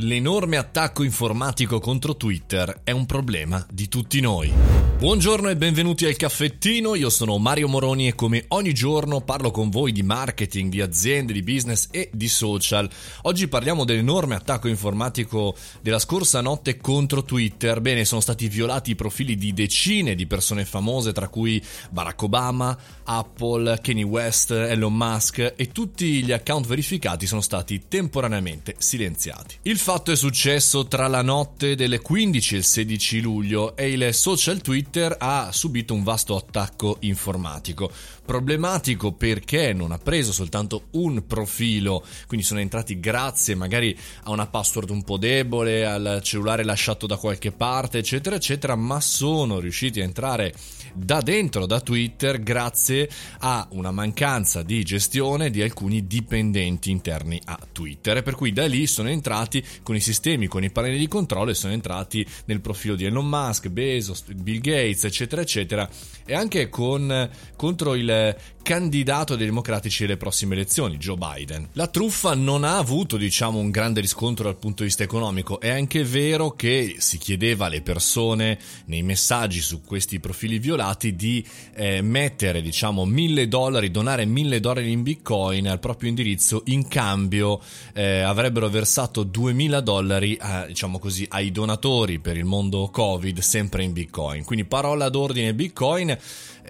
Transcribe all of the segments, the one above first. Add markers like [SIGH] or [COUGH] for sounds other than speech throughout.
L'enorme attacco informatico contro Twitter è un problema di tutti noi. Buongiorno e benvenuti al caffettino, io sono Mario Moroni e come ogni giorno parlo con voi di marketing, di aziende, di business e di social. Oggi parliamo dell'enorme attacco informatico della scorsa notte contro Twitter. Bene, sono stati violati i profili di decine di persone famose, tra cui Barack Obama, Apple, Kanye West, Elon Musk e tutti gli account verificati sono stati temporaneamente silenziati. Il fatto è successo tra la notte delle 15 e il 16 luglio e il social Twitter ha subito un vasto attacco informatico. Problematico perché non ha preso soltanto un profilo, quindi sono entrati grazie magari a una password un po' debole, al cellulare lasciato da qualche parte, eccetera, eccetera, ma sono riusciti a entrare da dentro da Twitter grazie a una mancanza di gestione di alcuni dipendenti interni a Twitter. E per cui da lì sono entrati con i sistemi, con i pannelli di controllo e sono entrati nel profilo di Elon Musk, Bezos, Bill Gates, eccetera, eccetera, e anche con, contro il candidato dei democratici alle prossime elezioni, Joe Biden. La truffa non ha avuto, diciamo, un grande riscontro dal punto di vista economico. È anche vero che si chiedeva alle persone nei messaggi su questi profili violati di eh, mettere, diciamo, mille dollari, donare mille dollari in bitcoin al proprio indirizzo. In cambio eh, avrebbero versato 2000 dollari, a, diciamo così, ai donatori per il mondo Covid, sempre in bitcoin. Quindi parola d'ordine bitcoin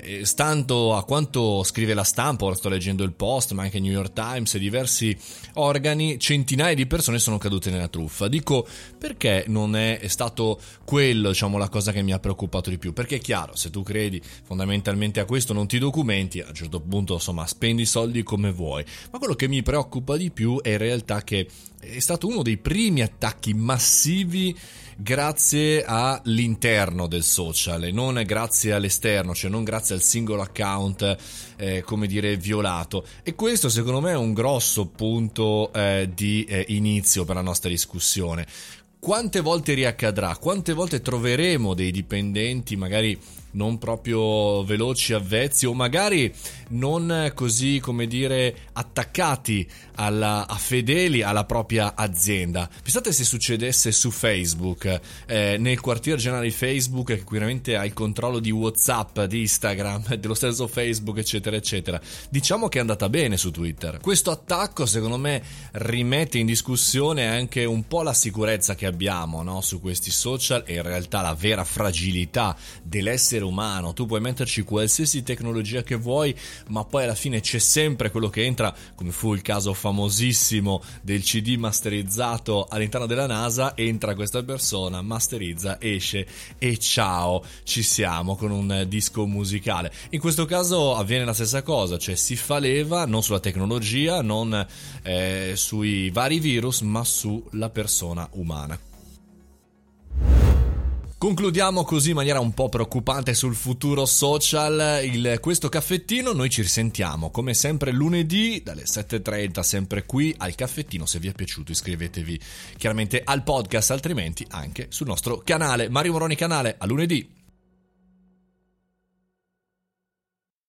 eh, stando a quanto scrive la stampa, ora sto leggendo il Post, ma anche New York Times e diversi organi, centinaia di persone sono cadute nella truffa. Dico perché non è stato quello, diciamo, la cosa che mi ha preoccupato di più. Perché è chiaro, se tu credi fondamentalmente a questo, non ti documenti, a un certo punto, insomma, spendi i soldi come vuoi. Ma quello che mi preoccupa di più è in realtà che è stato uno dei primi attacchi massivi grazie all'interno del social e non grazie all'esterno, cioè non grazie al singolo account, eh, come dire, violato. E questo secondo me è un grosso punto eh, di eh, inizio per la nostra discussione. Quante volte riaccadrà? Quante volte troveremo dei dipendenti magari non proprio veloci, avvezzi o magari non così, come dire, attaccati alla, a fedeli alla propria azienda. Pensate se succedesse su Facebook, eh, nel quartiere generale di Facebook, che chiaramente ha il controllo di WhatsApp, di Instagram, [LAUGHS] dello stesso Facebook, eccetera, eccetera. Diciamo che è andata bene su Twitter. Questo attacco, secondo me, rimette in discussione anche un po' la sicurezza che abbiamo no? su questi social e in realtà la vera fragilità dell'essere umano. Tu puoi metterci qualsiasi tecnologia che vuoi, ma poi alla fine c'è sempre quello che entra, come fu il caso famosissimo del CD masterizzato all'interno della NASA, entra questa persona, masterizza, esce e ciao, ci siamo con un disco musicale. In questo caso avviene la stessa cosa, cioè si fa leva non sulla tecnologia, non eh, sui vari virus, ma sulla persona umana. Concludiamo così in maniera un po' preoccupante sul futuro social il, questo caffettino. Noi ci risentiamo come sempre lunedì dalle 7.30, sempre qui al caffettino. Se vi è piaciuto iscrivetevi chiaramente al podcast, altrimenti anche sul nostro canale. Mario Moroni canale, a lunedì.